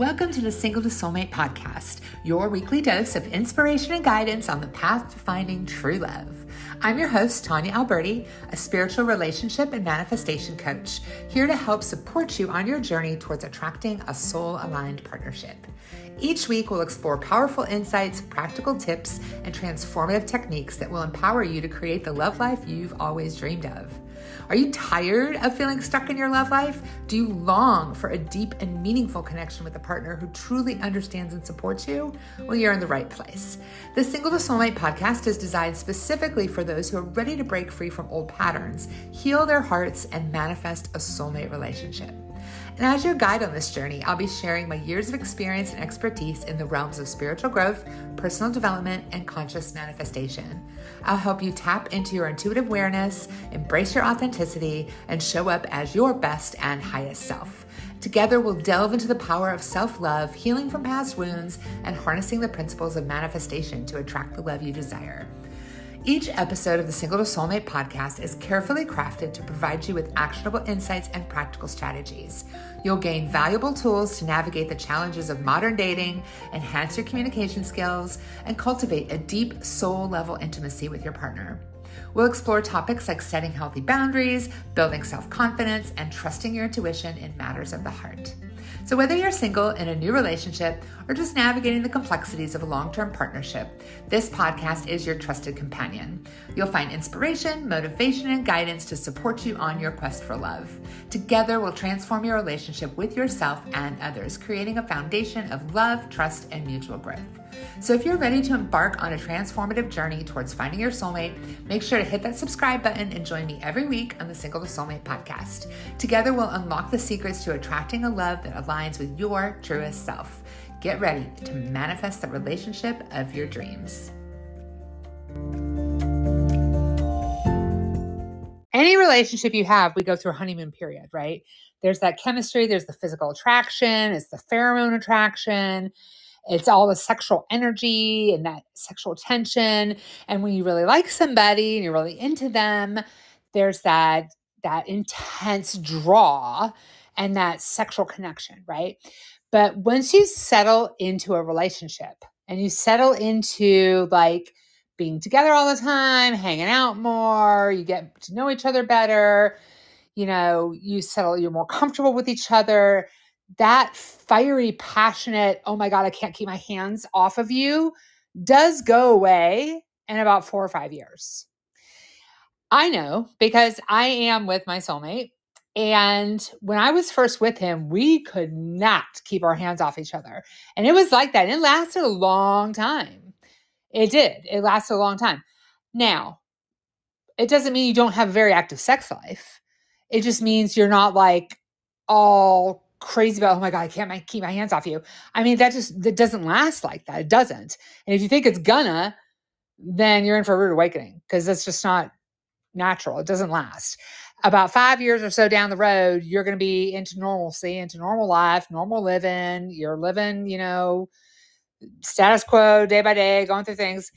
Welcome to the Single to Soulmate podcast, your weekly dose of inspiration and guidance on the path to finding true love. I'm your host, Tonya Alberti, a spiritual relationship and manifestation coach, here to help support you on your journey towards attracting a soul aligned partnership. Each week, we'll explore powerful insights, practical tips, and transformative techniques that will empower you to create the love life you've always dreamed of. Are you tired of feeling stuck in your love life? Do you long for a deep and meaningful connection with a partner who truly understands and supports you? Well, you're in the right place. The Single to Soulmate podcast is designed specifically for those who are ready to break free from old patterns, heal their hearts, and manifest a soulmate relationship. And as your guide on this journey, I'll be sharing my years of experience and expertise in the realms of spiritual growth, personal development, and conscious manifestation. I'll help you tap into your intuitive awareness, embrace your authenticity, and show up as your best and highest self. Together, we'll delve into the power of self love, healing from past wounds, and harnessing the principles of manifestation to attract the love you desire. Each episode of the Single to Soulmate podcast is carefully crafted to provide you with actionable insights and practical strategies. You'll gain valuable tools to navigate the challenges of modern dating, enhance your communication skills, and cultivate a deep soul level intimacy with your partner. We'll explore topics like setting healthy boundaries, building self confidence, and trusting your intuition in matters of the heart. So, whether you're single in a new relationship or just navigating the complexities of a long term partnership, this podcast is your trusted companion. You'll find inspiration, motivation, and guidance to support you on your quest for love. Together, we'll transform your relationship with yourself and others, creating a foundation of love, trust, and mutual growth. So, if you're ready to embark on a transformative journey towards finding your soulmate, make sure to hit that subscribe button and join me every week on the Single to Soulmate podcast. Together, we'll unlock the secrets to attracting a love that aligns with your truest self. Get ready to manifest the relationship of your dreams. Any relationship you have, we go through a honeymoon period, right? There's that chemistry, there's the physical attraction, it's the pheromone attraction it's all the sexual energy and that sexual tension. And when you really like somebody and you're really into them, there's that that intense draw and that sexual connection, right? But once you settle into a relationship and you settle into like being together all the time, hanging out more, you get to know each other better, you know, you settle, you're more comfortable with each other that fiery, passionate, oh my God, I can't keep my hands off of you does go away in about four or five years. I know because I am with my soulmate. And when I was first with him, we could not keep our hands off each other. And it was like that. And it lasted a long time. It did. It lasted a long time. Now, it doesn't mean you don't have a very active sex life. It just means you're not like all crazy about, oh my God, I can't keep my hands off you. I mean, that just that doesn't last like that. It doesn't. And if you think it's gonna, then you're in for a rude awakening because that's just not natural. It doesn't last. About five years or so down the road, you're going to be into normalcy, into normal life, normal living. You're living, you know, status quo day by day, going through things.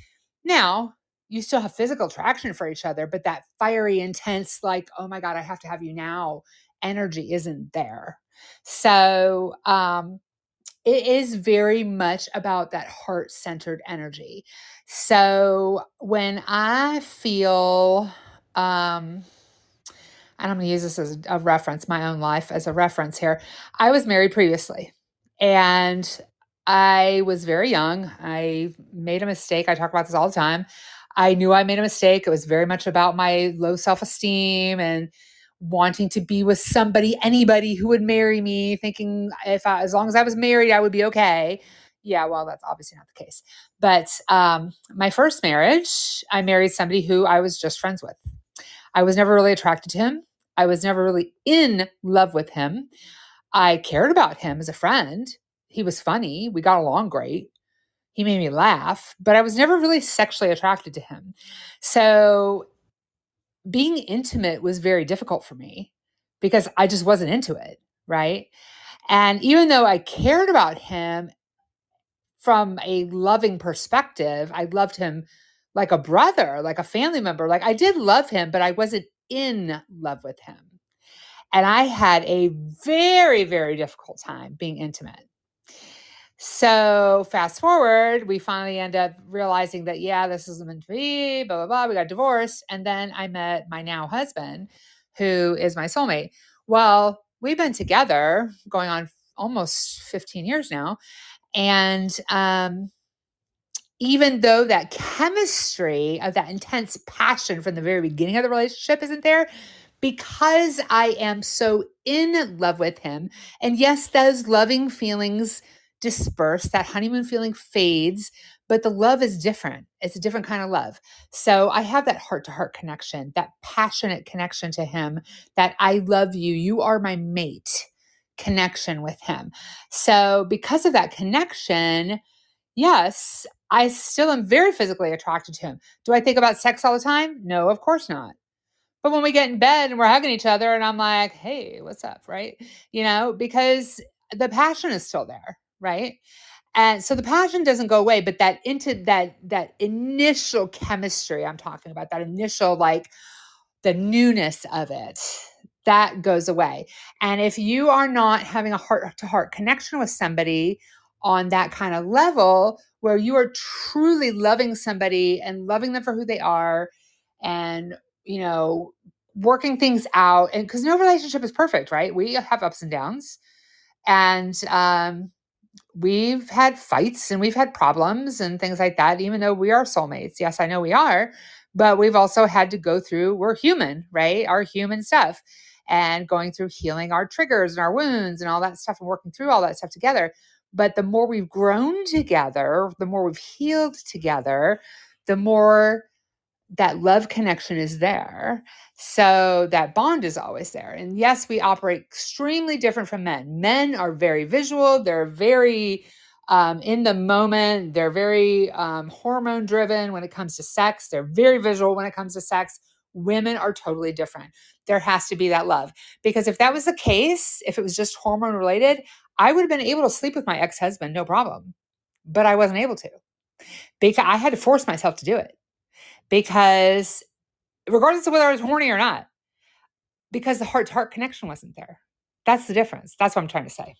Now, you still have physical attraction for each other, but that fiery, intense, like, oh my God, I have to have you now energy isn't there. So, um, it is very much about that heart centered energy. So, when I feel, um, and I'm going to use this as a reference, my own life as a reference here. I was married previously and I was very young. I made a mistake. I talk about this all the time. I knew I made a mistake. It was very much about my low self esteem and wanting to be with somebody, anybody who would marry me, thinking if I, as long as I was married, I would be okay. Yeah, well, that's obviously not the case. But um, my first marriage, I married somebody who I was just friends with. I was never really attracted to him. I was never really in love with him. I cared about him as a friend. He was funny. We got along great. He made me laugh, but I was never really sexually attracted to him. So being intimate was very difficult for me because I just wasn't into it. Right. And even though I cared about him from a loving perspective, I loved him like a brother, like a family member. Like I did love him, but I wasn't in love with him. And I had a very, very difficult time being intimate. So fast forward, we finally end up realizing that, yeah, this isn't meant to be, blah, blah, blah. We got divorced. And then I met my now husband, who is my soulmate. Well, we've been together going on almost 15 years now. And um, even though that chemistry of that intense passion from the very beginning of the relationship isn't there, because I am so in love with him, and yes, those loving feelings disperse, that honeymoon feeling fades, but the love is different. It's a different kind of love. So I have that heart to heart connection, that passionate connection to him, that I love you, you are my mate connection with him. So because of that connection, yes, I still am very physically attracted to him. Do I think about sex all the time? No, of course not. But when we get in bed and we're hugging each other and I'm like, hey, what's up? Right. You know, because the passion is still there. Right. And so the passion doesn't go away, but that into that that initial chemistry I'm talking about, that initial like the newness of it, that goes away. And if you are not having a heart to heart connection with somebody on that kind of level where you are truly loving somebody and loving them for who they are and you know working things out and because no relationship is perfect right we have ups and downs and um we've had fights and we've had problems and things like that even though we are soulmates. Yes i know we are but we've also had to go through we're human right? Our human stuff and going through healing our triggers and our wounds and all that stuff and working through all that stuff together. But the more we've grown together, the more we've healed together, the more that love connection is there. So that bond is always there. And yes, we operate extremely different from men. Men are very visual, they're very um, in the moment, they're very um, hormone driven when it comes to sex, they're very visual when it comes to sex. Women are totally different. There has to be that love. Because if that was the case, if it was just hormone related, I would have been able to sleep with my ex husband, no problem. But I wasn't able to because I had to force myself to do it because, regardless of whether I was horny or not, because the heart to heart connection wasn't there. That's the difference. That's what I'm trying to say.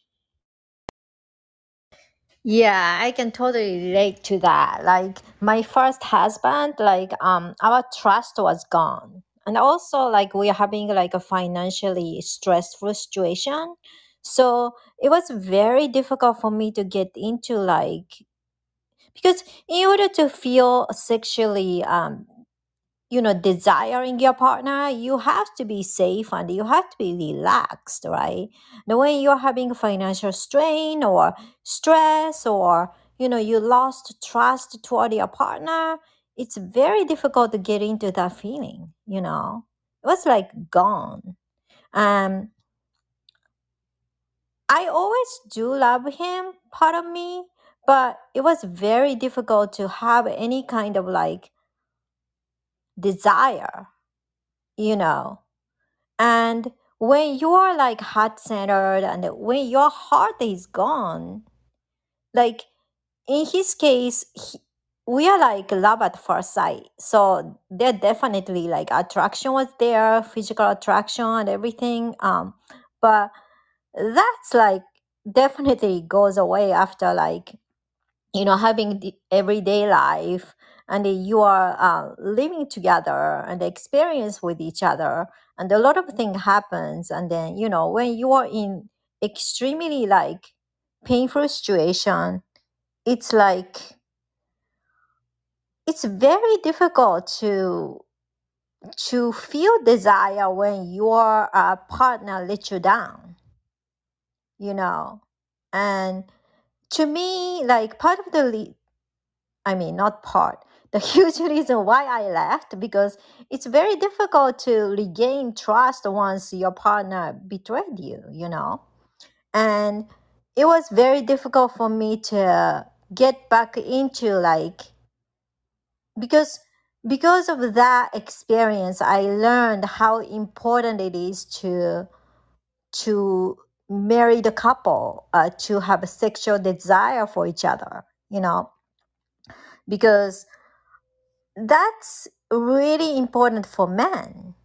Yeah, I can totally relate to that. Like my first husband, like um our trust was gone. And also like we are having like a financially stressful situation. So it was very difficult for me to get into like because in order to feel sexually um you know desiring your partner you have to be safe and you have to be relaxed right? The way you're having financial strain or stress or you know you lost trust toward your partner it's very difficult to get into that feeling you know? It was like gone. Um I always do love him, part of me, but it was very difficult to have any kind of like desire, you know. And when you are like heart centered and when your heart is gone, like in his case, he, we are like love at first sight. So there definitely like attraction was there, physical attraction and everything. Um, but that's like definitely goes away after like you know having the everyday life and you are uh, living together and experience with each other and a lot of thing happens and then you know when you are in extremely like painful situation it's like it's very difficult to to feel desire when your uh, partner let you down you know and to me like part of the le- i mean not part the huge reason why i left because it's very difficult to regain trust once your partner betrayed you you know? And it was very difficult for me to get back into like because because of that experience i learned how important it is to to marry the couple uh, to have a sexual desire for each other you know? Because that's really important for men.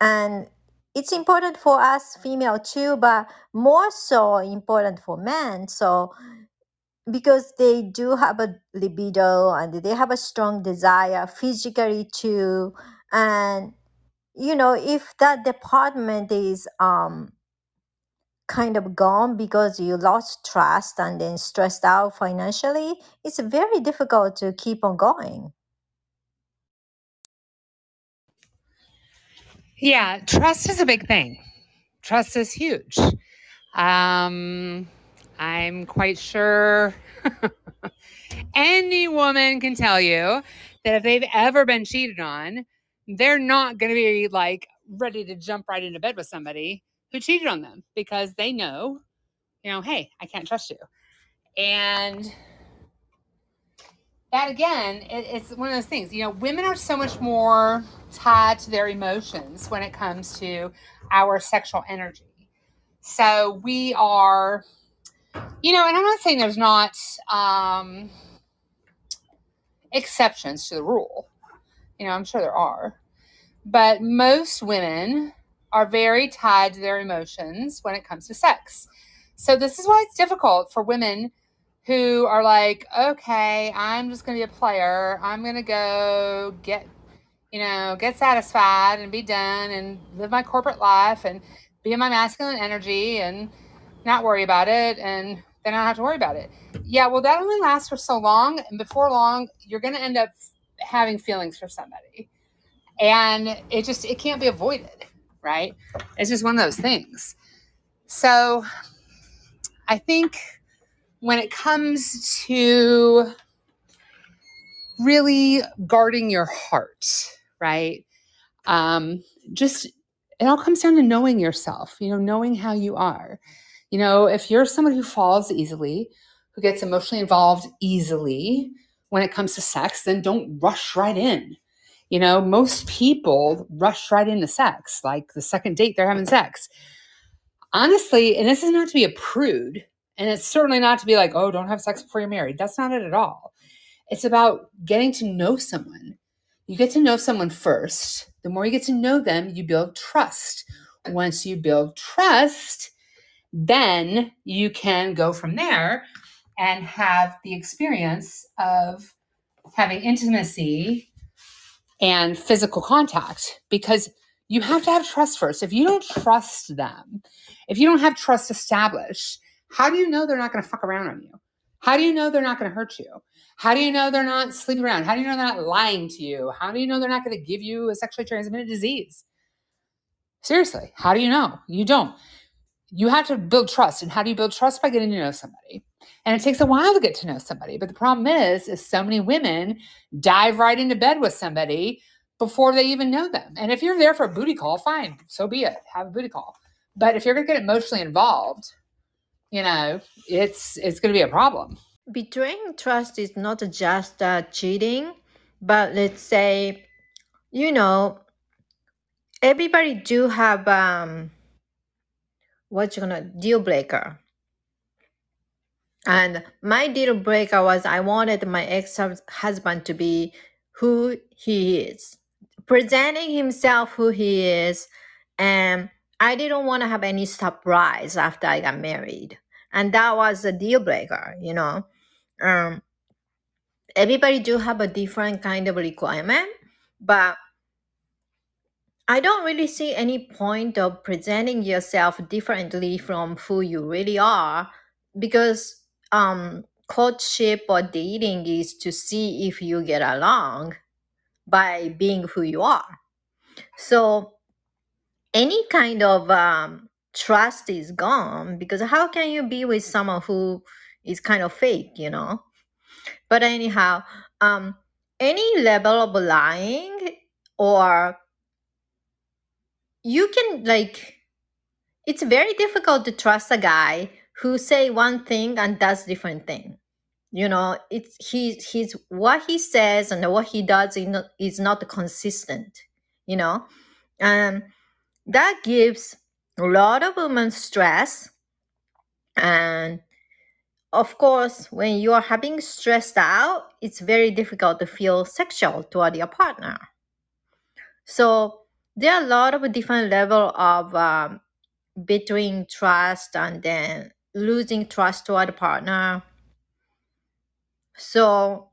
And it's important for us female too but more so important for men. So because they do have a libido and they have a strong desire physically too. And you know if that department is um kind of gone because you lost trust and then stressed out financially it's very difficult to keep on going Yeah, trust is a big thing. Trust is huge. Um, I'm quite sure any woman can tell you that if they've ever been cheated on, they're not going to be like ready to jump right into bed with somebody who cheated on them because they know, you know, hey, I can't trust you. And that again, it, it's one of those things, you know, women are so much more tied to their emotions when it comes to our sexual energy. So we are, you know, and I'm not saying there's not um, exceptions to the rule. You know, I'm sure there are. But most women are very tied to their emotions when it comes to sex. So this is why it's difficult for women who are like, okay, I'm just going to be a player. I'm going to go get, you know, get satisfied and be done and live my corporate life and be in my masculine energy and not worry about it. And then I don't have to worry about it. Yeah, well, that only lasts for so long. And before long, you're going to end up having feelings for somebody. And it just, it can't be avoided, right? It's just one of those things. So I think when it comes to really guarding your heart, right? Um, just it all comes down to knowing yourself, you know, knowing how you are. You know, if you're someone who falls easily, who gets emotionally involved easily when it comes to sex, then don't rush right in. You know, most people rush right into sex, like the second date they're having sex. Honestly, and this is not to be a prude, and it's certainly not to be like, oh, don't have sex before you're married. That's not it at all. It's about getting to know someone. You get to know someone first. The more you get to know them, you build trust. Once you build trust, then you can go from there and have the experience of having intimacy and physical contact because you have to have trust first. If you don't trust them, if you don't have trust established, how do you know they're not going to fuck around on you? How do you know they're not going to hurt you? How do you know they're not sleeping around? How do you know they're not lying to you? How do you know they're not going to give you a sexually transmitted disease? Seriously, how do you know? You don't. You have to build trust. And how do you build trust? By getting to know somebody. And it takes a while to get to know somebody. But the problem is, is so many women dive right into bed with somebody before they even know them. And if you're there for a booty call, fine, so be it. Have a booty call. But if you're to get emotionally involved, you know, it's it's to be a problem. betraying trust is not just uh, cheating but let's say you know everybody do have um what you gonna deal breaker. And my deal breaker was i wanted my ex-husband to be who he is presenting himself who he is and i didn't want to have any surprise after i got married. And that was a deal breaker you know? Um everybody do have a different kind of requirement but i don't really see any point of presenting yourself differently from who you really are because um courtship or dating is to see if you get along by being who you are. So any kind of um, trust is gone because how can you be with someone who is kind of fake you know? But anyhow um any level of lying or you can like it's very difficult to trust a guy who say one thing and does different thing. You know it's he he's what he says and what he does is not, is not consistent you know? And that gives a lot of women stress. And of course when you are having stressed out it's very difficult to feel sexual toward your partner. So there are a lot of different level of um, between trust and then losing trust toward a partner So,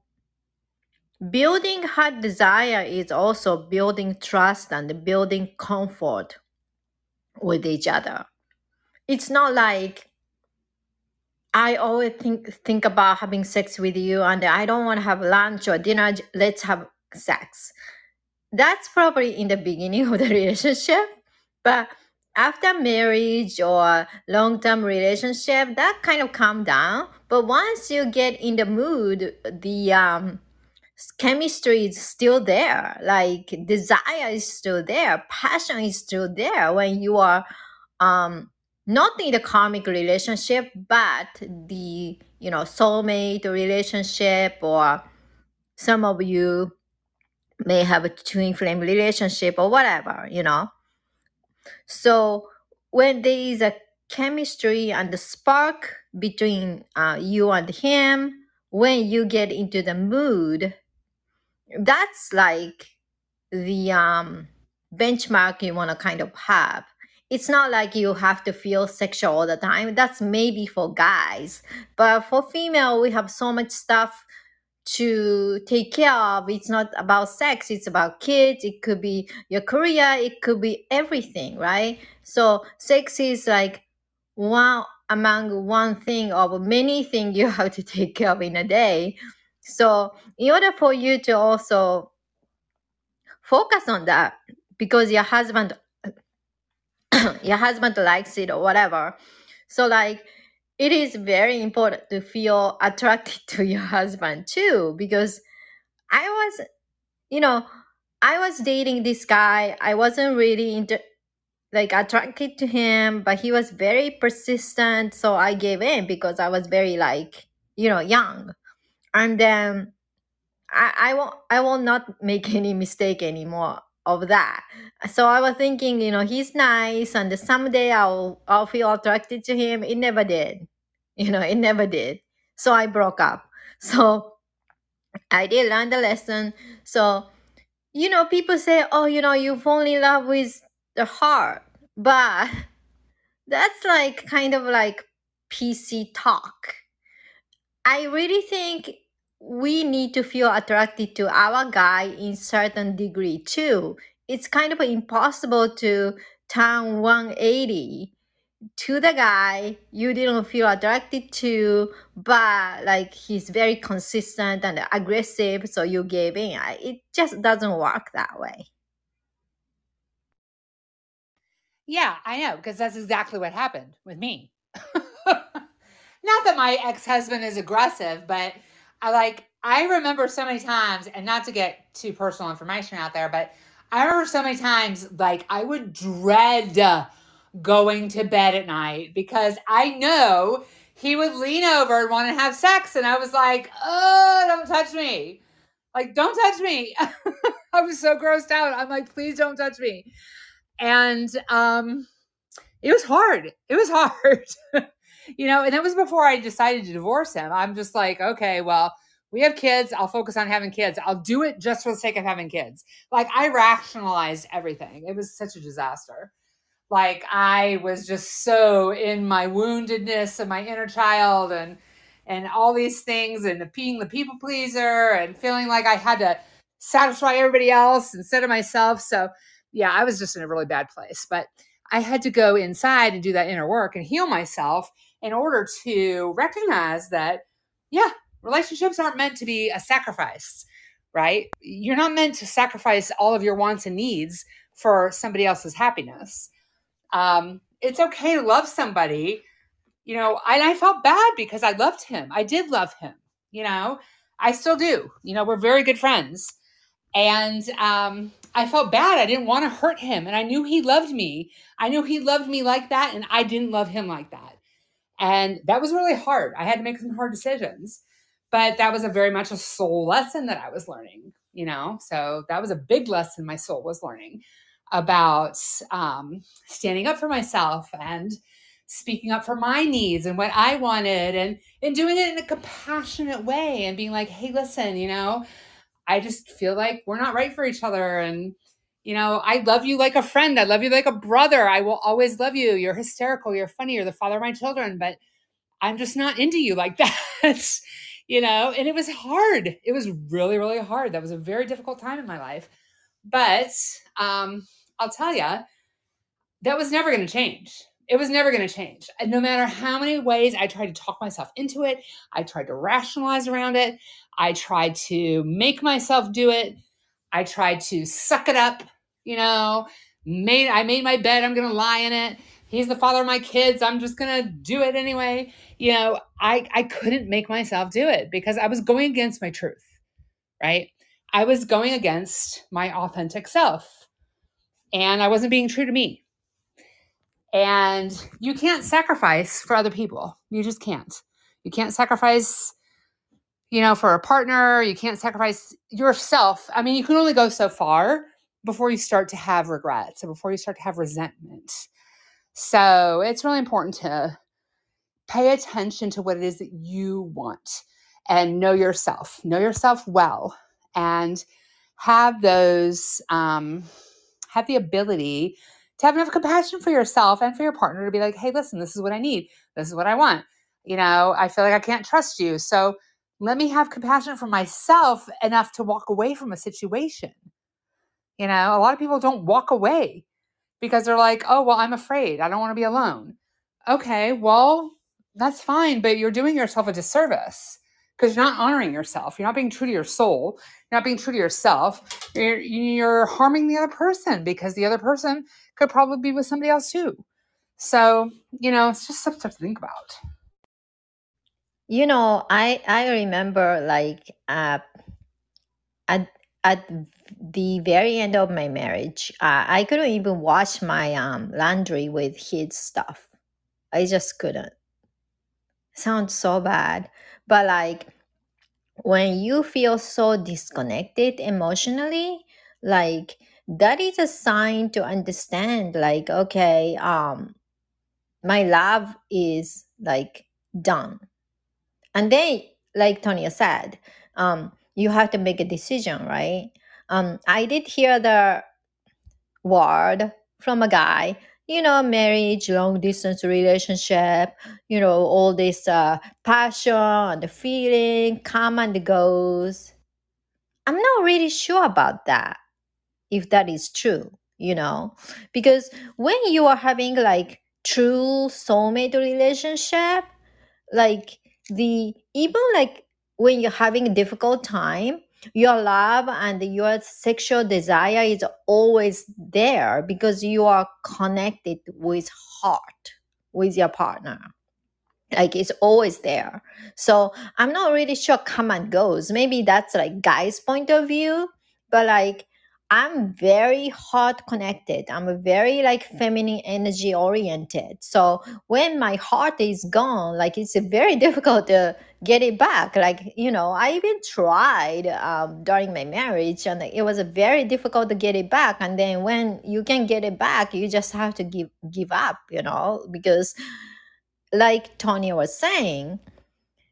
building heart desire is also building trust and building comfort with each other. It's not like I always think think about having sex with you and I don't want to have lunch or dinner, let's have sex. That's probably in the beginning of the relationship, but after marriage or long-term relationship, that kind of calm down. But once you get in the mood, the um chemistry is still there. Like desire is still there, passion is still there when you are um not in the karmic relationship but the you know soulmate relationship or some of you may have a twin flame relationship or whatever you know so when there is a chemistry and the spark between uh, you and him when you get into the mood that's like the um, benchmark you want to kind of have. It's not like you have to feel sexual all the time. That's maybe for guys, but for female, we have so much stuff to take care of. It's not about sex. It's about kids. It could be your career. It could be everything, right? So sex is like one among one thing of many things you have to take care of in a day. So in order for you to also focus on that because your husband your husband likes it or whatever so like it is very important to feel attracted to your husband too because i was you know i was dating this guy i wasn't really into like attracted to him but he was very persistent so i gave in because i was very like you know young and then I, I won't I will not make any mistake anymore of that. So I was thinking, you know, he's nice and someday I'll I'll feel attracted to him. It never did. You know, it never did. So I broke up. So I did learn the lesson. So, you know, people say, Oh, you know, you fall in love with the heart. But that's like kind of like PC talk. I really think we need to feel attracted to our guy in certain degree too. It's kind of impossible to turn 180 to the guy you didn't feel attracted to, but like he's very consistent and aggressive, so you gave in. It just doesn't work that way. Yeah, I know, because that's exactly what happened with me. not that my ex-husband is aggressive, but I like I remember so many times, and not to get too personal information out there, but I remember so many times like I would dread going to bed at night because I know he would lean over and want to have sex, and I was like, "Oh, don't touch me!" Like, don't touch me. I was so grossed out. I'm like, please don't touch me. And um, it was hard. It was hard. you know, and that was before I decided to divorce him. I'm just like, okay, well, we have kids. I'll focus on having kids. I'll do it just for the sake of having kids. Like I rationalized everything. It was such a disaster. Like I was just so in my woundedness and my inner child and and all these things and being the people pleaser and feeling like I had to satisfy everybody else instead of myself. So yeah, I was just in a really bad place. But I had to go inside and do that inner work and heal myself in order to recognize that, yeah, relationships aren't meant to be a sacrifice, right? You're not meant to sacrifice all of your wants and needs for somebody else's happiness. Um, it's okay to love somebody, you know. And I felt bad because I loved him. I did love him, you know. I still do. You know, we're very good friends. And um, I felt bad. I didn't want to hurt him. And I knew he loved me. I knew he loved me like that. And I didn't love him like that. And that was really hard. I had to make some hard decisions. But that was a very much a soul lesson that I was learning, you know? So that was a big lesson my soul was learning about um, standing up for myself and speaking up for my needs and what I wanted and, and doing it in a compassionate way and being like, hey, listen, you know, I just feel like we're not right for each other. And, you know, I love you like a friend. I love you like a brother. I will always love you. You're hysterical. You're funny. You're the father of my children, but I'm just not into you like that. you know, and it was hard. It was really, really hard. That was a very difficult time in my life. But um, I'll tell you, that was never going to change. It was never going to change. No matter how many ways I tried to talk myself into it, I tried to rationalize around it, I tried to make myself do it, I tried to suck it up, you know, made I made my bed, I'm going to lie in it. He's the father of my kids. I'm just going to do it anyway. You know, I I couldn't make myself do it because I was going against my truth. Right? I was going against my authentic self. And I wasn't being true to me. And you can't sacrifice for other people. You just can't. You can't sacrifice, you know, for a partner. You can't sacrifice yourself. I mean, you can only go so far before you start to have regrets and before you start to have resentment. So it's really important to pay attention to what it is that you want and know yourself, know yourself well, and have those, um, have the ability to have enough compassion for yourself and for your partner to be like, hey, listen, this is what I need. This is what I want. You know, I feel like I can't trust you. So let me have compassion for myself enough to walk away from a situation. You know, a lot of people don't walk away because they're like, oh, well, I'm afraid. I don't want to be alone. Okay, well, that's fine, but you're doing yourself a disservice because you're not honoring yourself. You're not being true to your soul. You're not being true to yourself. You're, you're harming the other person because the other person could probably be with somebody else too. So, you know, it's just stuff to think about. You know, I I remember like uh, at at the very end of my marriage, uh, I couldn't even wash my um, laundry with his stuff. I just couldn't. Sounds so bad, but like when you feel so disconnected emotionally, like that is a sign to understand like okay um my love is like done. And then like tonya said um you have to make a decision right? Um i did hear the word from a guy you know marriage long distance relationship you know all this uh passion and the feeling come and goes. I'm not really sure about that if that is true you know? Because when you are having like true soulmate relationship like the even like when you're having a difficult time your love and your sexual desire is always there because you are connected with heart with your partner like it's always there so i'm not really sure come and goes maybe that's like guy's point of view but like I'm very heart connected. I'm very like feminine energy oriented. So when my heart is gone, like it's very difficult to get it back. Like, you know, I even tried um, during my marriage and it was very difficult to get it back. And then when you can get it back, you just have to give give up, you know, because like Tony was saying,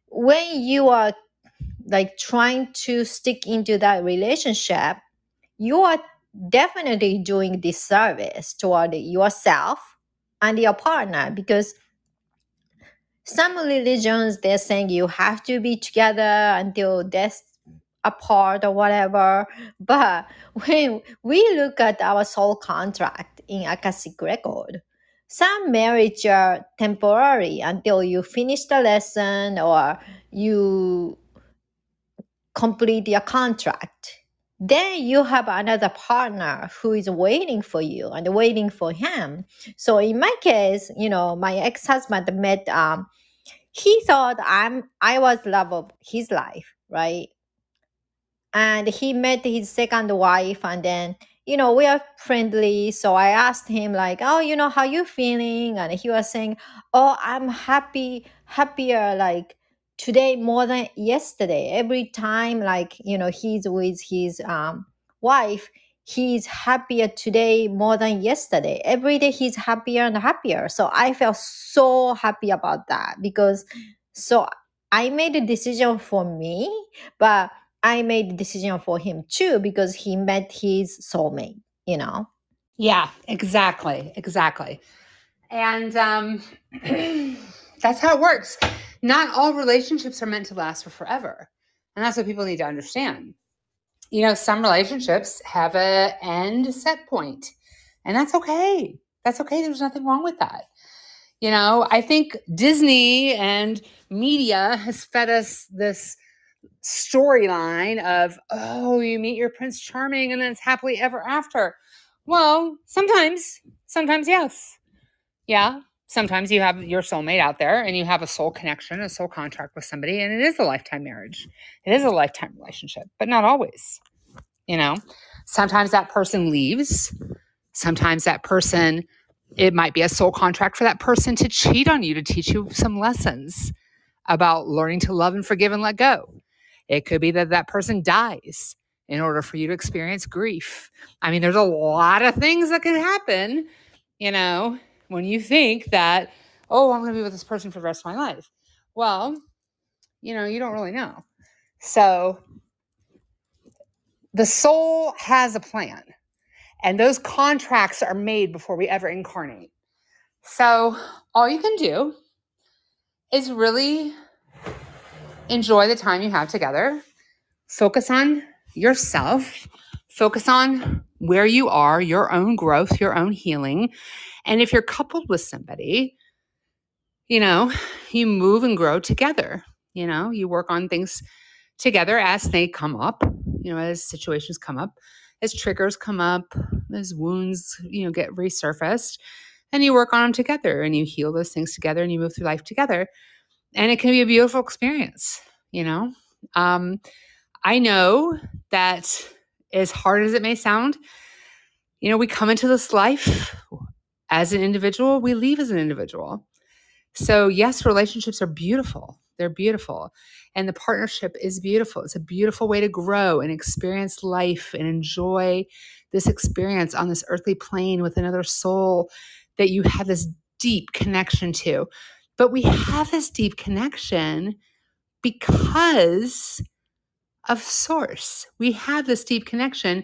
when you are like trying to stick into that relationship you are definitely doing disservice toward yourself and your partner because some religions they're saying you have to be together until death apart or whatever. But when we look at our soul contract in akashic record some marriage are temporary until you finish the lesson or you complete your contract. Then you have another partner who is waiting for you and waiting for him. So in my case you know my ex-husband met um he thought i'm i was love of his life right? And he met his second wife and then you know we are friendly. So i asked him like oh you know how you feeling? And he was saying oh i'm happy happier like today more than yesterday. Every time like you know he's with his um, wife he's happier today more than yesterday every day he's happier and happier so i felt so happy about that because so i made a decision for me but i made a decision for him too because he met his soulmate you know yeah exactly exactly and um that's how it works not all relationships are meant to last for forever. And that's what people need to understand. You know, some relationships have a end set point, and that's okay. That's okay. There's nothing wrong with that. You know, I think Disney and media has fed us this storyline of, oh, you meet your Prince Charming and then it's happily ever after. Well, sometimes, sometimes yes. Yeah. Sometimes you have your soulmate out there and you have a soul connection, a soul contract with somebody, and it is a lifetime marriage. It is a lifetime relationship, but not always. You know, sometimes that person leaves. Sometimes that person, it might be a soul contract for that person to cheat on you, to teach you some lessons about learning to love and forgive and let go. It could be that that person dies in order for you to experience grief. I mean, there's a lot of things that can happen, you know, when you think that, oh, I'm going to be with this person for the rest of my life. Well, you know, you don't really know. So the soul has a plan, and those contracts are made before we ever incarnate. So all you can do is really enjoy the time you have together. Focus on yourself. Focus on where you are, your own growth, your own healing. And if you're coupled with somebody, you know, you move and grow together. You know, you work on things together as they come up, you know, as situations come up, as triggers come up, as wounds, you know, get resurfaced. And you work on them together and you heal those things together and you move through life together and it can be a beautiful experience you know um, i know that as hard as it may sound you know we come into this life as an individual we leave as an individual. So yes relationships are beautiful. They're beautiful. And the partnership is beautiful. It's a beautiful way to grow and experience life and enjoy this experience on this earthly plane with another soul that you have this deep connection to. But we have this deep connection because of source. We have this deep connection,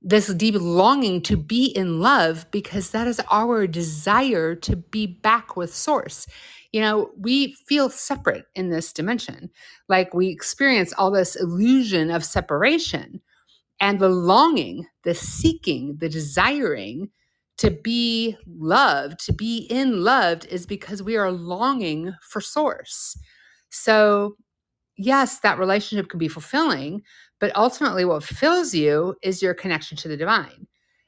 this deep longing to be in love because that is our desire to be back with source. You know, we feel separate in this dimension. Like we experience all this illusion of separation and the longing, the seeking, the desiring to be loved, to be in loved is because we are longing for source. So, yes, that relationship can be fulfilling, but ultimately what fills you is your connection to the divine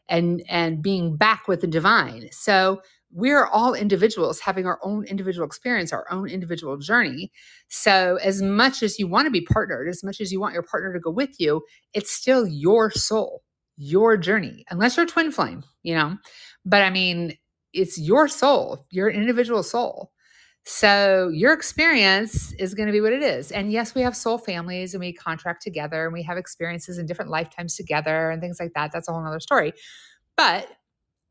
and and being back with the divine. So, we're all individuals having our own individual experience, our own individual journey. So, as much as you want to be partnered, as much as you want your partner to go with you, it's still your soul your journey, unless you're twin flame, you know. But I mean, it's your soul, your individual soul. So your experience is going to be what it is. And yes, we have soul families and we contract together and we have experiences in different lifetimes together and things like that. That's a whole other story. But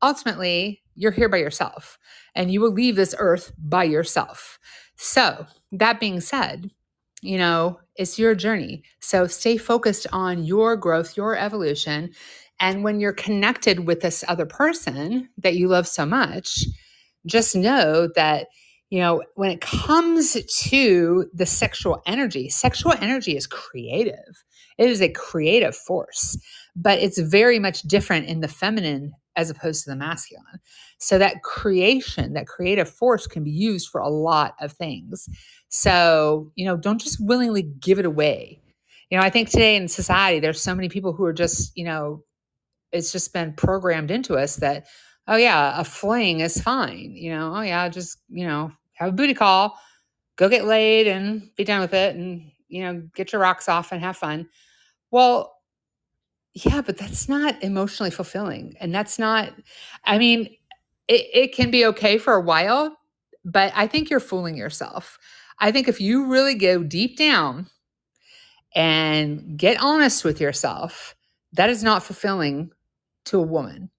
ultimately, you're here by yourself and you will leave this earth by yourself. So, that being said, you know, it's your journey. So stay focused on your growth, your evolution. And when you're connected with this other person that you love so much, just know that, you know, when it comes to the sexual energy, sexual energy is creative. It is a creative force, but it's very much different in the feminine as opposed to the masculine. So that creation, that creative force can be used for a lot of things. So, you know, don't just willingly give it away. You know, I think today in society, there's so many people who are just, you know, it's just been programmed into us that, oh, yeah, a fling is fine. You know, oh, yeah, just, you know, have a booty call, go get laid and be done with it and, you know, get your rocks off and have fun. Well, yeah, but that's not emotionally fulfilling. And that's not, I mean, it, it can be okay for a while, but I think you're fooling yourself. I think if you really go deep down and get honest with yourself, that is not fulfilling to a woman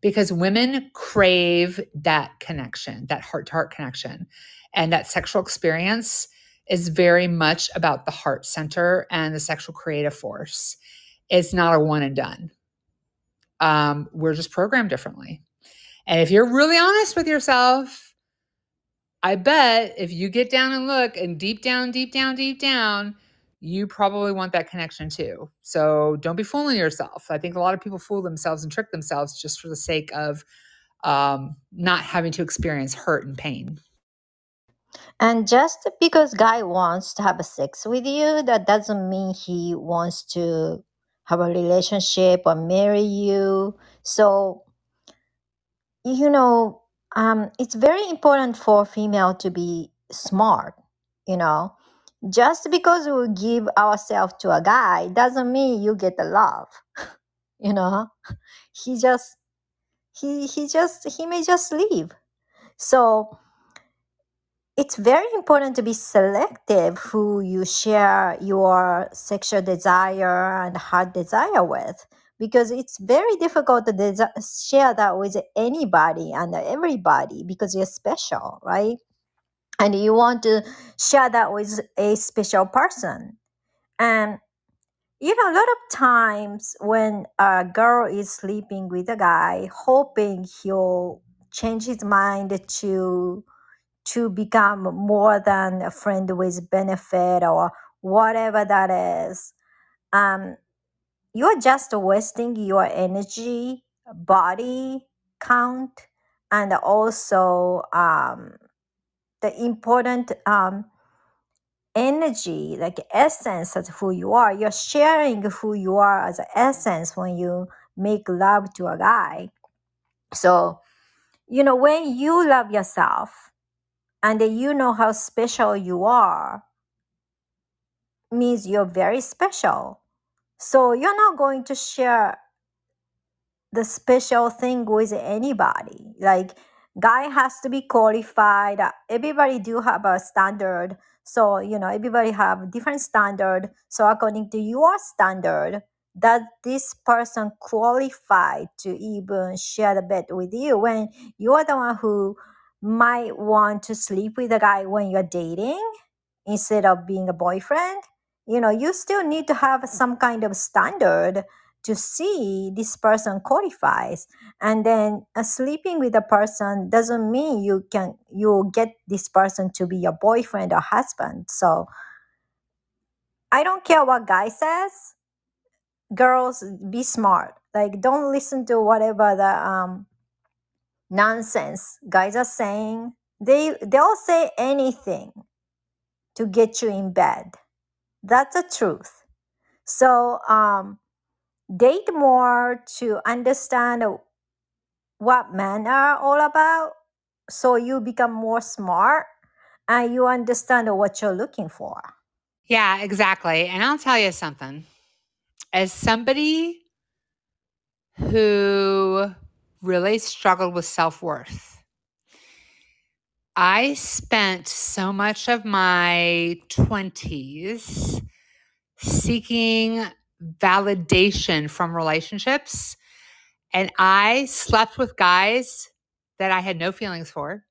because women crave that connection, that heart to heart connection. And that sexual experience is very much about the heart center and the sexual creative force. It's not a one and done. Um, we're just programmed differently. And if you're really honest with yourself, I bet if you get down and look and deep down, deep down, deep down, you probably want that connection too. So don't be fooling yourself. I think a lot of people fool themselves and trick themselves just for the sake of um, not having to experience hurt and pain. And just because guy wants to have a sex with you, that doesn't mean he wants to have a relationship or marry you. So, you know, um, it's very important for female to be smart, you know. Just because we give ourselves to a guy doesn't mean you get the love, you know. He just he he just he may just leave. So it's very important to be selective who you share your sexual desire and heart desire with because it's very difficult to share that with anybody and everybody because you're special right and you want to share that with a special person. And you know a lot of times when a girl is sleeping with a guy hoping he'll change his mind to to become more than a friend with benefit or whatever that is um you're just wasting your energy body count and also um the important um energy like essence of who you are. You're sharing who you are as an essence when you make love to a guy. So you know when you love yourself and you know how special you are means you're very special. So you're not going to share the special thing with anybody. Like guy has to be qualified. Everybody do have a standard. So you know everybody have different standard. So according to your standard does this person qualified to even share the bed with you when you're the one who might want to sleep with a guy when you're dating instead of being a boyfriend? You know you still need to have some kind of standard to see this person qualifies. And then uh, sleeping with a person doesn't mean you can you get this person to be your boyfriend or husband. So i don't care what guy says girls be smart. Like don't listen to whatever the um nonsense guys are saying. They they'll say anything to get you in bed. That's the truth. So um date more to understand what men are all about so you become more smart and you understand what you're looking for Yeah, exactly. And I'll tell you something. As somebody who really struggled with self worth, I spent so much of my 20s seeking validation from relationships. And I slept with guys that I had no feelings for.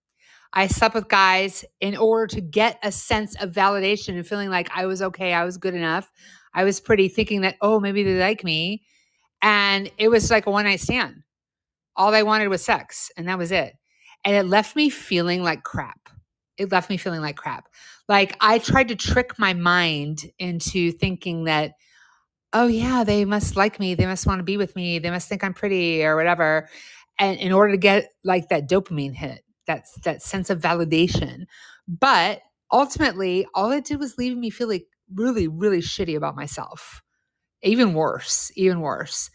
I slept with guys in order to get a sense of validation and feeling like I was okay, I was good enough. I was pretty, thinking that, oh, maybe they like me. And it was like a one night stand. All they wanted was sex, and that was it. And it left me feeling like crap. It left me feeling like crap. Like I tried to trick my mind into thinking that, oh, yeah, they must like me. They must want to be with me. They must think I'm pretty or whatever. And in order to get like that dopamine hit, that's that sense of validation. But ultimately, all it did was leave me feeling really, really shitty about myself. Even worse, even worse.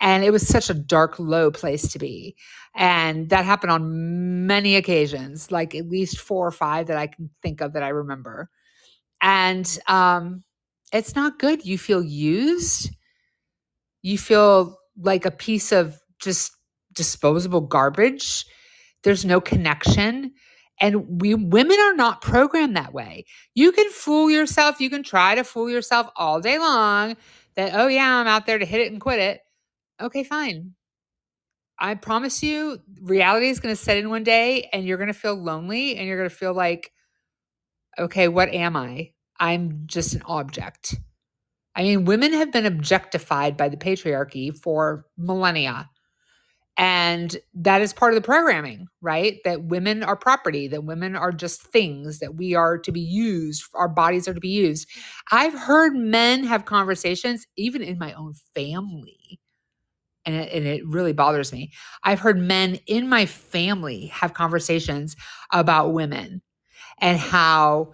And it was such a dark, low place to be. And that happened on many occasions, like at least four or five that I can think of that I remember. And um, it's not good. You feel used. You feel like a piece of just disposable garbage. There's no connection. And we women are not programmed that way. You can fool yourself. You can try to fool yourself all day long that, oh, yeah, I'm out there to hit it and quit it. Okay, fine. I promise you, reality is going to set in one day and you're going to feel lonely and you're going to feel like, okay, what am I? I'm just an object. I mean, women have been objectified by the patriarchy for millennia. And that is part of the programming, right? That women are property, that women are just things, that we are to be used, our bodies are to be used. I've heard men have conversations, even in my own family, and it, and it really bothers me. I've heard men in my family have conversations about women and how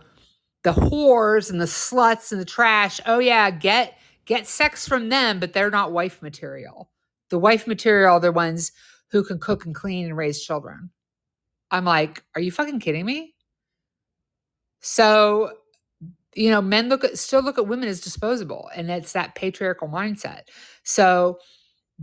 the whores and the sluts and the trash, oh yeah, get get sex from them, but they're not wife material. The wife material, they're ones who can cook and clean and raise children. I'm like, are you fucking kidding me? So, you know, men look at still look at women as disposable, and it's that patriarchal mindset. So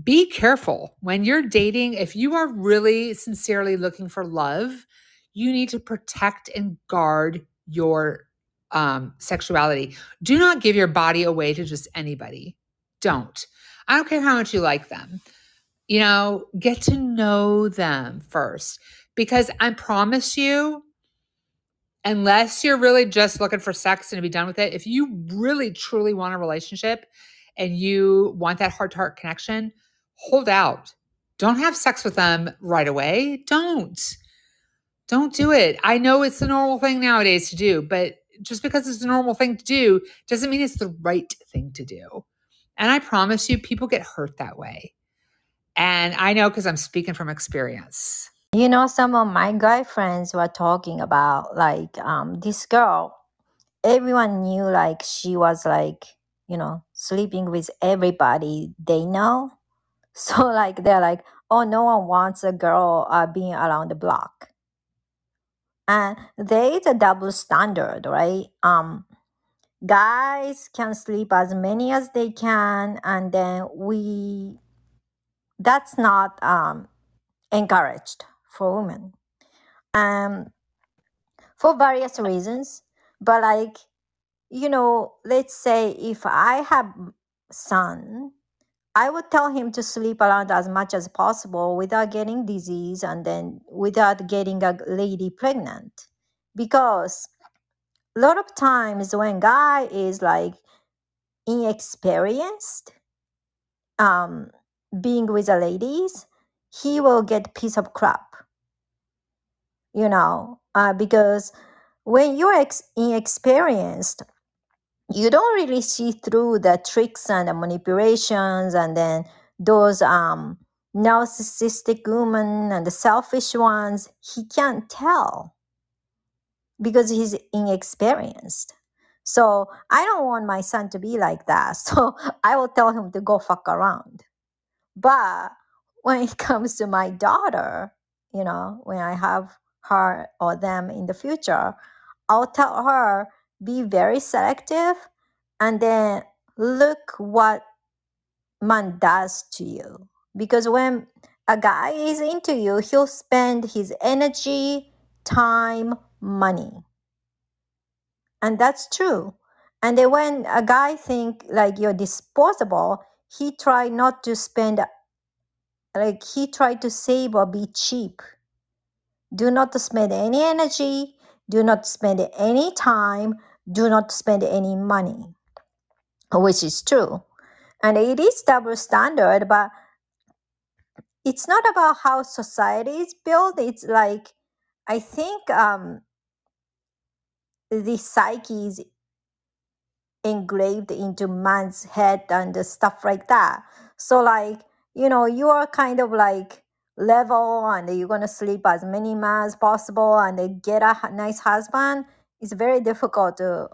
be careful when you're dating. If you are really sincerely looking for love, you need to protect and guard your um, sexuality. Do not give your body away to just anybody. Don't. I don't care how much you like them. You know, get to know them first because I promise you, unless you're really just looking for sex and to be done with it, if you really truly want a relationship and you want that heart to heart connection, hold out. Don't have sex with them right away. Don't. Don't do it. I know it's the normal thing nowadays to do, but just because it's a normal thing to do doesn't mean it's the right thing to do. And I promise you, people get hurt that way. And I know because I'm speaking from experience. You know, some of my guy friends were talking about like um, this girl. Everyone knew like she was like, you know, sleeping with everybody they know. So like they're like, oh, no one wants a girl uh, being around the block and there is a double standard right? Um guys can sleep as many as they can and then we that's not um encouraged for women. Um for various reasons but like you know let's say if i have son I would tell him to sleep around as much as possible without getting disease and then without getting a lady pregnant. Because a lot of times when guy is like inexperienced um being with the ladies, he will get piece of crap. You know, uh, because when you're ex- inexperienced, you don't really see through the tricks and the manipulations and then those um narcissistic women and the selfish ones. He can't tell because he's inexperienced. So i don't want my son to be like that. So i will tell him to go fuck around. But when it comes to my daughter you know when i have her or them in the future i'll tell her be very selective and then look what man does to you. Because when a guy is into you he'll spend his energy time money. And that's true. And then when a guy think like you're disposable he try not to spend like he try to save or be cheap. Do not spend any energy do not spend any time do not spend any money which is true. And it is double standard but it's not about how society is built. It's like i think um the psyche is engraved into man's head and stuff like that. So like you know you are kind of like level and you're gonna sleep as many men as possible and get a nice husband it's very difficult to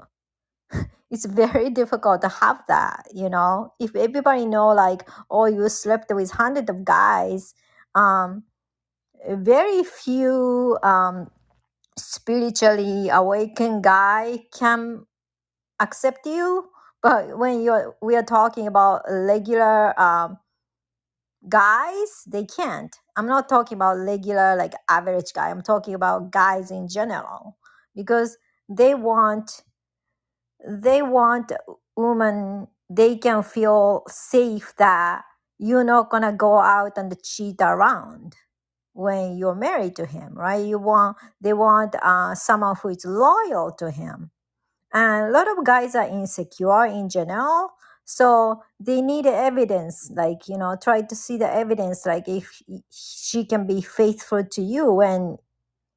it's very difficult to have that you know? If everybody know like oh you slept with hundreds of guys um very few um spiritually awakened guy can accept you but when you're we are talking about regular um guys they can't. I'm not talking about regular like average guy. I'm talking about guys in general. Because they want they want women they can feel safe that you're not gonna go out and cheat around when you're married to him right? You want they want uh, someone who is loyal to him. And a lot of guys are insecure in general so they need evidence like you know try to see the evidence like if she can be faithful to you when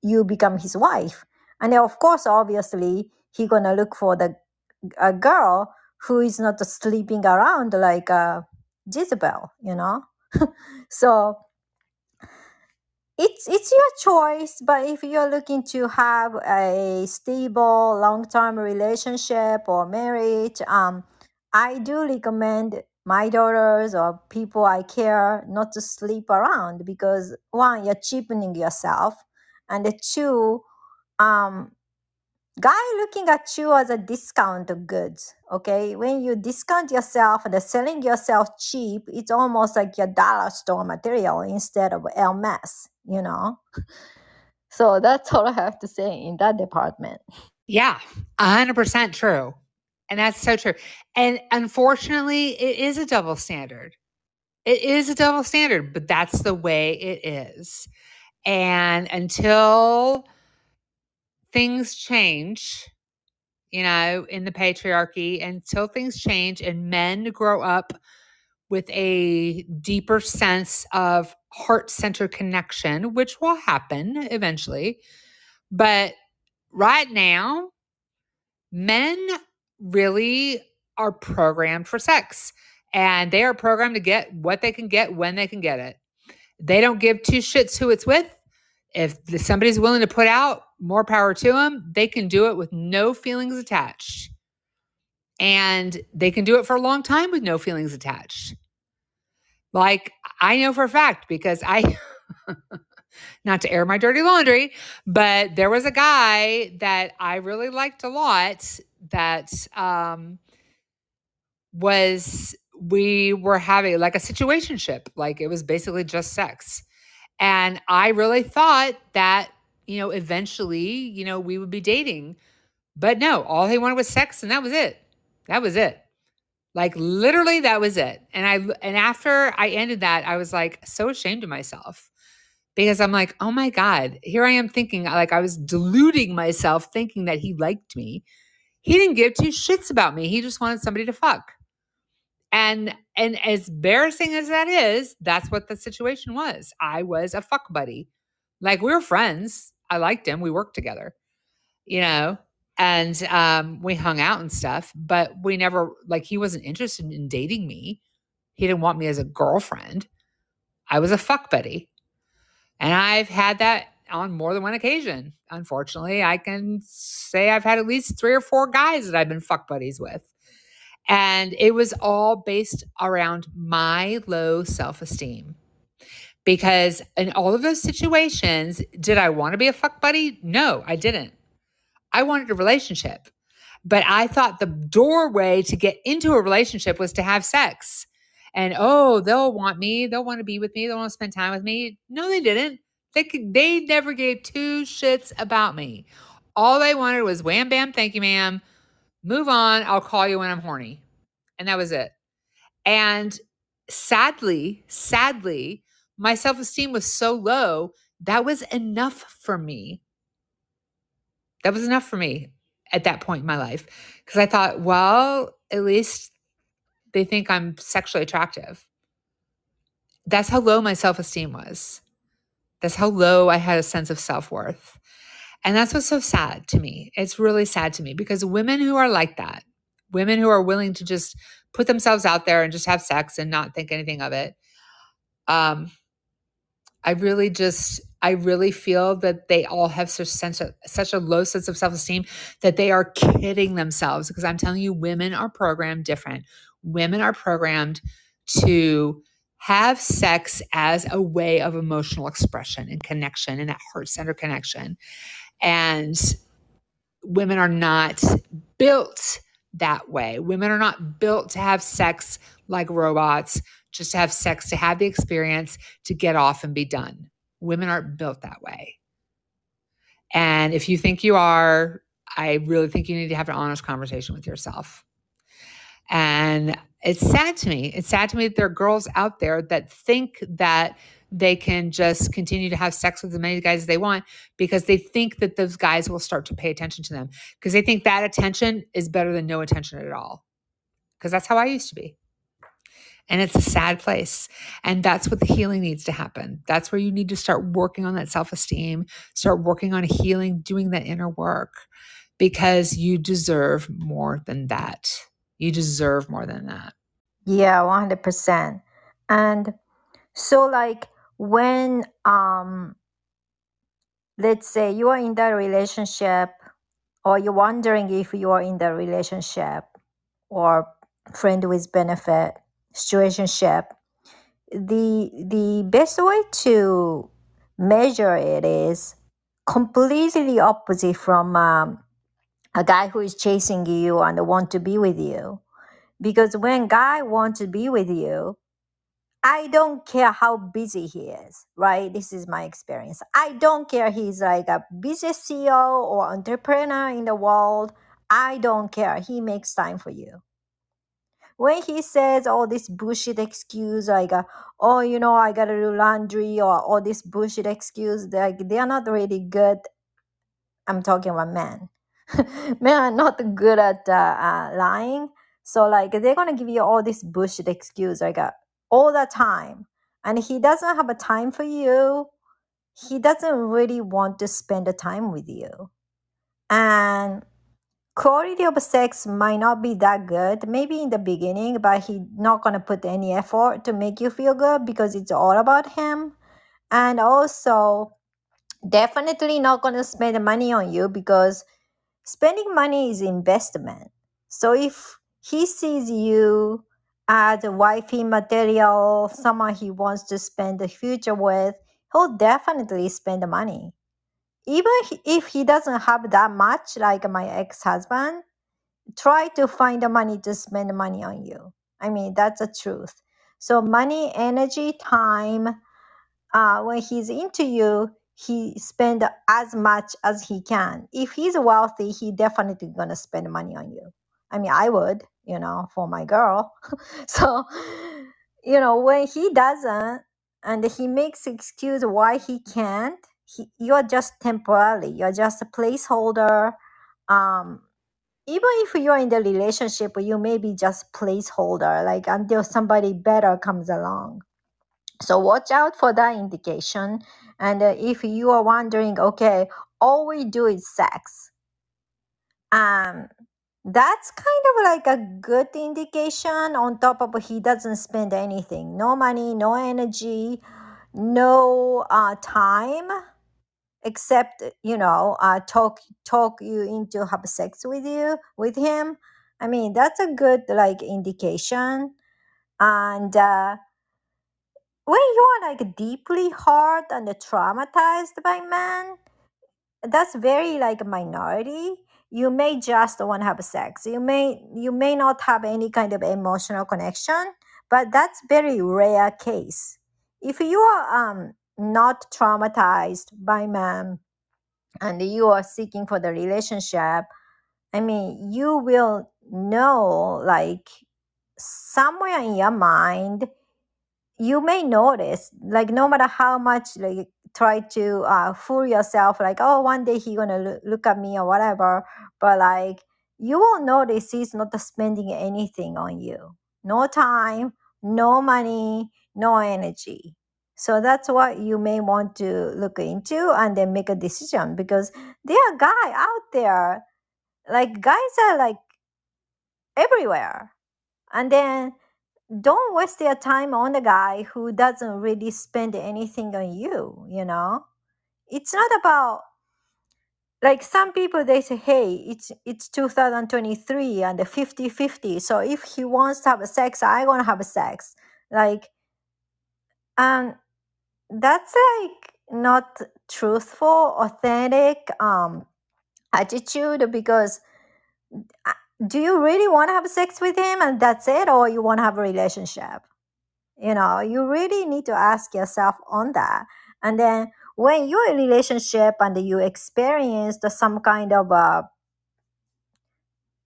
you become his wife and then of course obviously he gonna look for the a girl who is not sleeping around like uh, Jezebel, you know. so it's it's your choice, but if you're looking to have a stable long-term relationship or marriage, um, I do recommend my daughters or people I care not to sleep around because one, you're cheapening yourself, and the two, um, guy looking at you as a discount of goods okay when you discount yourself and selling yourself cheap it's almost like your dollar store material instead of Hermes you know so that's all i have to say in that department Yeah, 100% true. And that's so true. And unfortunately, it is a double standard. It is a double standard, but that's the way it is. And until things change, you know, in the patriarchy, until things change and men grow up with a deeper sense of heart center connection, which will happen eventually. But right now, men really are programmed for sex and they are programmed to get what they can get when they can get it. They don't give two shits who it's with. If somebody's willing to put out, more power to them. They can do it with no feelings attached. And they can do it for a long time with no feelings attached. Like I know for a fact because I, not to air my dirty laundry, but there was a guy that I really liked a lot that um, was we were having like a situationship, like it was basically just sex. And I really thought that, you know, eventually, you know, we would be dating. But no, all he wanted was sex and that was it. That was it. Like literally that was it. And I and after I ended that, I was like so ashamed of myself because I'm like, "Oh my god, here I am thinking like I was deluding myself thinking that he liked me. He didn't give two shits about me. He just wanted somebody to fuck." And and as embarrassing as that is, that's what the situation was. I was a fuck buddy. Like we were friends. I liked him. We worked together. You know, and um, we hung out and stuff, but we never like he wasn't interested in dating me. He didn't want me as a girlfriend. I was a fuck buddy. And I've had that on more than one occasion. Unfortunately, I can say I've had at least three or four guys that I've been fuck buddies with. And it was all based around my low self esteem. Because in all of those situations, did I want to be a fuck buddy? No, I didn't. I wanted a relationship. But I thought the doorway to get into a relationship was to have sex. And oh, they'll want me, they'll want to be with me, they'll want to spend time with me. No, they didn't. They could, they never gave two shits about me. All they wanted was wham bam, thank you, ma'am. Move on. I'll call you when I'm horny. And that was it. And sadly, sadly, my self esteem was so low, that was enough for me. That was enough for me at that point in my life. Because I thought, well, at least they think I'm sexually attractive. That's how low my self esteem was. That's how low I had a sense of self worth. And that's what's so sad to me. It's really sad to me because women who are like that, women who are willing to just put themselves out there and just have sex and not think anything of it, um, I really just, I really feel that they all have such sense of, such a low sense of self esteem that they are kidding themselves. Because I'm telling you, women are programmed different. Women are programmed to have sex as a way of emotional expression and connection and that heart center connection. And women are not built that way. Women are not built to have sex like robots, just to have sex, to have the experience, to get off and be done. Women aren't built that way. And if you think you are, I really think you need to have an honest conversation with yourself. And it's sad to me. It's sad to me that there are girls out there that think that they can just continue to have sex with as many guys as they want because they think that those guys will start to pay attention to them because they think that attention is better than no attention at all. because that's how I used to be. And it's a sad place. And that's what the healing needs to happen. That's where you need to start working on that self esteem, start working on healing, doing that inner work because you deserve more than that. You deserve more than that. Yeah, 100%. And so like when um let's say you are in that relationship or you're wondering if you are in that relationship or friend with benefit situationship the the best way to measure it is completely opposite from um, a guy who is chasing you and want to be with you because when guy wants to be with you I don't care how busy he is, right? This is my experience. I don't care he's like a business CEO or entrepreneur in the world. I don't care. He makes time for you. When he says all this bullshit excuse like, uh, oh, you know, I gotta do laundry or all this bullshit excuse, like they are not really good. I'm talking about men. men are not good at uh, uh, lying. So like they're gonna give you all this bullshit excuse like, uh, all the time and he doesn't have a time for you he doesn't really want to spend the time with you and quality of sex might not be that good maybe in the beginning but he's not to put any effort to make you feel good because it's all about him and also definitely not to spend money on you because spending money is investment so if he sees you as a wifey material, someone he wants to spend the future with, he'll definitely spend the money. Even if he doesn't have that much, like my ex husband, try to find the money to spend money on you. I mean, that's the truth. So, money, energy, time, uh, when he's into you, he spend as much as he can. If he's wealthy, he definitely gonna spend money on you. I mean, I would you know, for my girl. so, you know, when he doesn't and he makes excuse why he can't, he, you're just temporarily, you're just a placeholder. Um, even if you're in the relationship, you may be just placeholder, like until somebody better comes along. So watch out for that indication. And uh, if you are wondering, okay, all we do is sex, um, that's kind of like a good indication on top of he doesn't spend anything. No money, no energy, no uh, time except you know uh, talk talk you into have sex with you with him i mean that's a good like indication. And uh, when you are like deeply hurt and traumatized by men that's very like minority. You may just want to have sex. You may you may not have any kind of emotional connection but that's very rare case. If you are um, not traumatized by man and you are seeking for the relationship i mean you will know like somewhere in your mind you may notice like no matter how much like try to uh, fool yourself like oh one day he gonna look, look at me or whatever but like you will notice he's not spending anything on you. No time no money no energy so that's what you may want to look into and then make a decision because there are guys out there like guys are like everywhere. And then don't waste your time on a guy who doesn't really spend anything on you you know? It's not about like some people they say hey it's it's 2023 and the 50 50 so if he wants to have sex i to have sex. Like um that's like not truthful authentic um attitude because uh, do you really want to have sex with him and that's it or you want to have a relationship? You know you really need to ask yourself on that. And then when you're in a relationship and you experienced some kind of uh,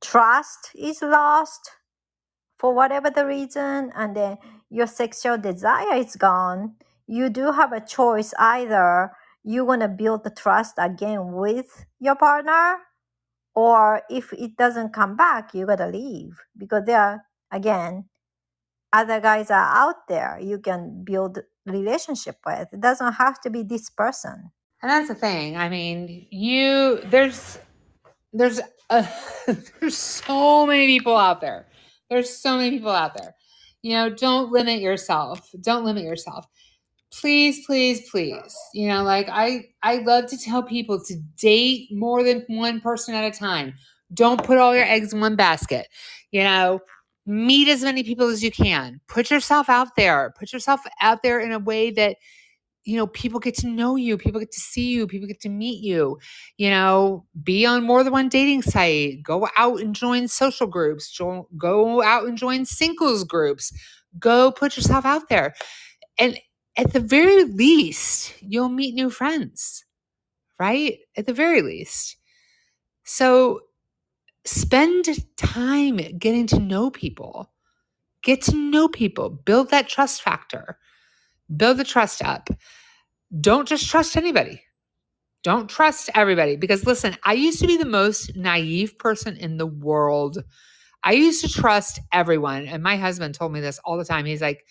trust is lost for whatever the reason and then your sexual desire is gone you do have a choice either you want to build the trust again with your partner or if it doesn't come back you gotta leave because there are again other guys are out there you can build relationship with it doesn't have to be this person And that's the thing. I mean, you there's there's uh, a, there's so many people out there. There's so many people out there. You know, don't limit yourself. Don't limit yourself. Please, please, please. You know, like I I love to tell people to date more than one person at a time. Don't put all your eggs in one basket. You know, meet as many people as you can. Put yourself out there. Put yourself out there in a way that you know people get to know you people get to see you people get to meet you you know be on more than one dating site go out and join social groups jo- go out and join singles groups go put yourself out there and at the very least you'll meet new friends right at the very least so spend time getting to know people get to know people build that trust factor build the trust up don't just trust anybody. Don't trust everybody because listen, I used to be the most naive person in the world. I used to trust everyone. And my husband told me this all the time. He's like,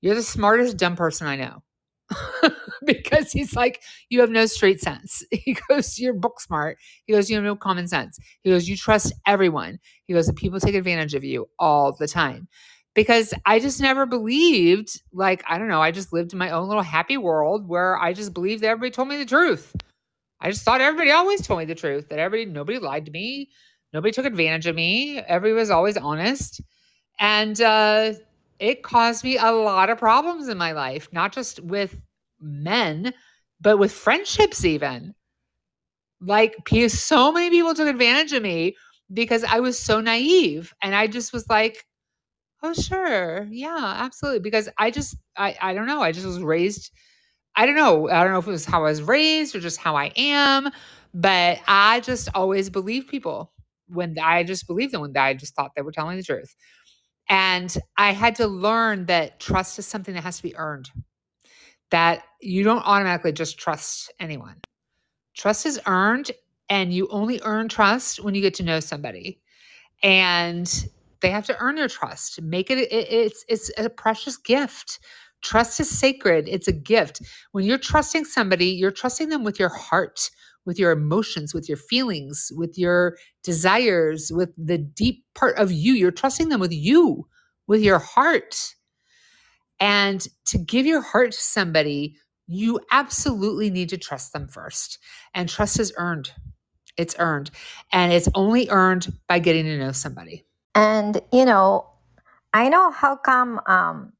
You're the smartest dumb person I know. because he's like, You have no street sense. He goes, You're book smart. He goes, You have no common sense. He goes, You trust everyone. He goes, People take advantage of you all the time because I just never believed, like, I don't know, I just lived in my own little happy world where I just believed that everybody told me the truth. I just thought everybody always told me the truth, that everybody, nobody lied to me, nobody took advantage of me, everybody was always honest. And uh, it caused me a lot of problems in my life, not just with men, but with friendships, even. Like, so many people took advantage of me because I was so naive. And I just was like, Oh, sure. Yeah, absolutely. Because I just, I, I don't know. I just was raised, I don't know. I don't know if it was how I was raised or just how I am, but I just always believed people when I just believed them when I just thought they were telling the truth. And I had to learn that trust is something that has to be earned, that you don't automatically just trust anyone. Trust is earned, and you only earn trust when you get to know somebody. And they have to earn your trust. Make it, it it's it's a precious gift. Trust is sacred. It's a gift. When you're trusting somebody, you're trusting them with your heart, with your emotions, with your feelings, with your desires, with the deep part of you. You're trusting them with you, with your heart. And to give your heart to somebody, you absolutely need to trust them first. And trust is earned. It's earned. And it's only earned by getting to know somebody. And you know, I know how come um,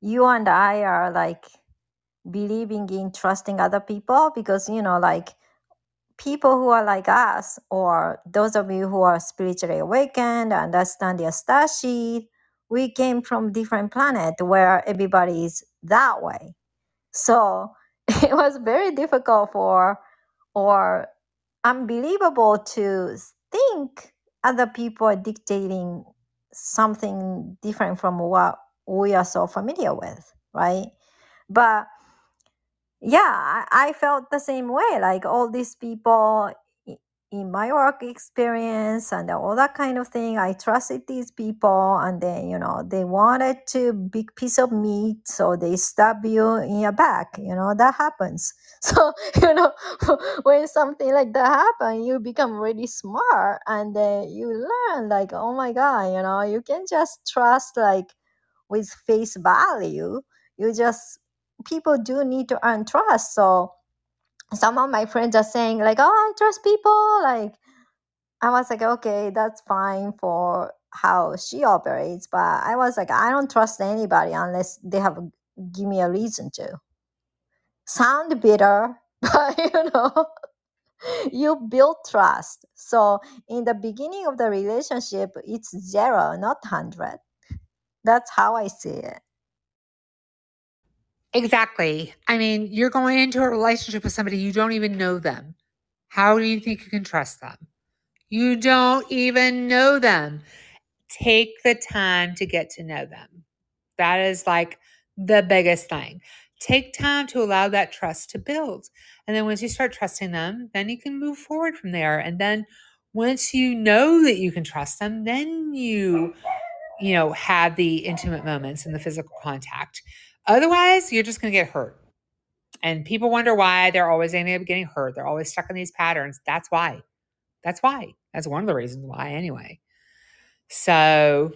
you and I are like believing in trusting other people because you know, like people who are like us, or those of you who are spiritually awakened, understand the starseed, we came from different planet where everybody is that way. So it was very difficult for or unbelievable to think other people are dictating something different from what we are so familiar with, right? But yeah, I, felt the same way. Like all these people in my work experience and all that kind of thing, I trusted these people, and then you know they wanted to big piece of meat, so they stab you in your back. You know that happens. So you know when something like that happen, you become really smart, and then you learn like, oh my god, you know you can just trust like with face value. You just people do need to earn trust. So some of my friends are saying like, "Oh, I trust people." Like I was like, "Okay, that's fine for how she operates," but I was like, "I don't trust anybody unless they have give me a reason to." Sound bitter, but you know, you build trust. So in the beginning of the relationship, it's zero, not hundred. That's how I see it. Exactly. I mean, you're going into a relationship with somebody you don't even know them. How do you think you can trust them? You don't even know them. Take the time to get to know them. That is like the biggest thing. Take time to allow that trust to build. And then once you start trusting them, then you can move forward from there. And then once you know that you can trust them, then you you know, have the intimate moments and the physical contact. Otherwise, you're just going to get hurt. And people wonder why they're always ending up getting hurt. They're always stuck in these patterns. That's why. That's why. That's one of the reasons why, anyway. So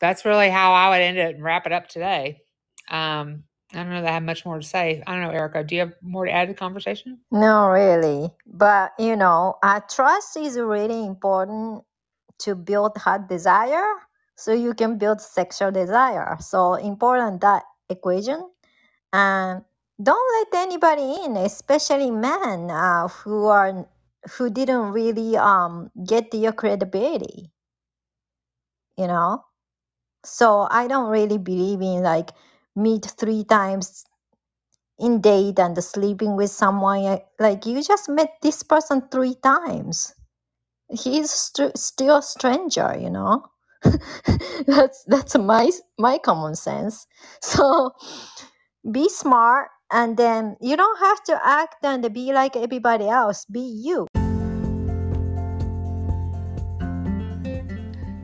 that's really how I would end it and wrap it up today. Um, I don't know that I have much more to say. I don't know, Erika. Do you have more to add to the conversation? No, really. But you know, trust is really important to build hot desire, so you can build sexual desire. So important that equation. And don't let anybody in, especially men uh, who are who didn't really um, get your credibility. You know, so I don't really believe in like meet three times in date and sleeping with someone like you just met this person three times he's st- still a stranger you know that's that's my my common sense so be smart and then you don't have to act and be like everybody else be you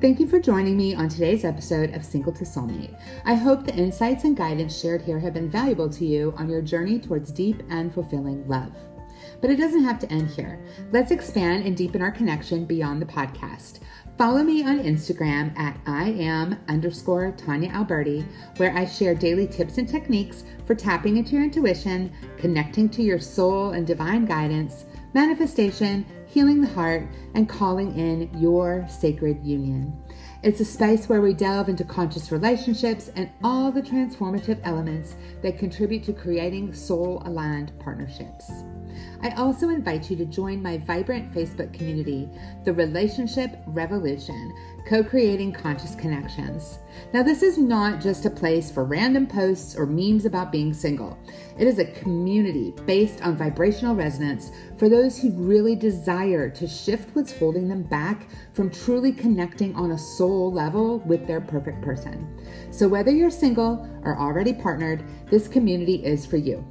Thank you for joining me on today's episode of Single to Soulmate. I hope the insights and guidance shared here have been valuable to you on your journey towards deep and fulfilling love. But it doesn't have to end here. Let's expand and deepen our connection beyond the podcast. Follow me on Instagram at I am underscore Tonya Alberti, where I share daily tips and techniques for tapping into your intuition, connecting to your soul and divine guidance, manifestation, healing the heart, and calling in your sacred union. It's a space where we delve into conscious relationships and all the transformative elements that contribute to creating soul aligned partnerships. I also invite you to join my vibrant Facebook community, The Relationship Revolution, co creating conscious connections. Now, this is not just a place for random posts or memes about being single. It is a community based on vibrational resonance for those who really desire to shift what's holding them back from truly connecting on a soul level with their perfect person. So, whether you're single or already partnered, this community is for you.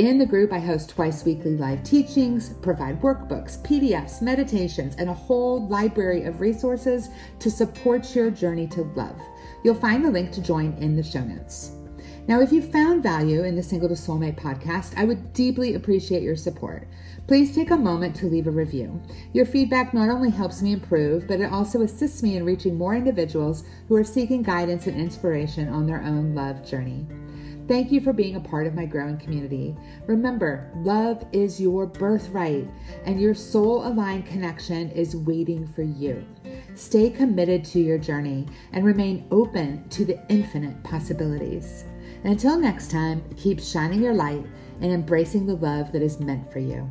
In the group, I host twice weekly live teachings, provide workbooks, PDFs, meditations, and a whole library of resources to support your journey to love. You'll find the link to join in the show notes. Now, if you found value in the Single to Soulmate podcast, I would deeply appreciate your support. Please take a moment to leave a review. Your feedback not only helps me improve, but it also assists me in reaching more individuals who are seeking guidance and inspiration on their own love journey. Thank you for being a part of my growing community. Remember, love is your birthright, and your soul aligned connection is waiting for you. Stay committed to your journey and remain open to the infinite possibilities. until next time, keep shining your light and embracing the love that is meant for you.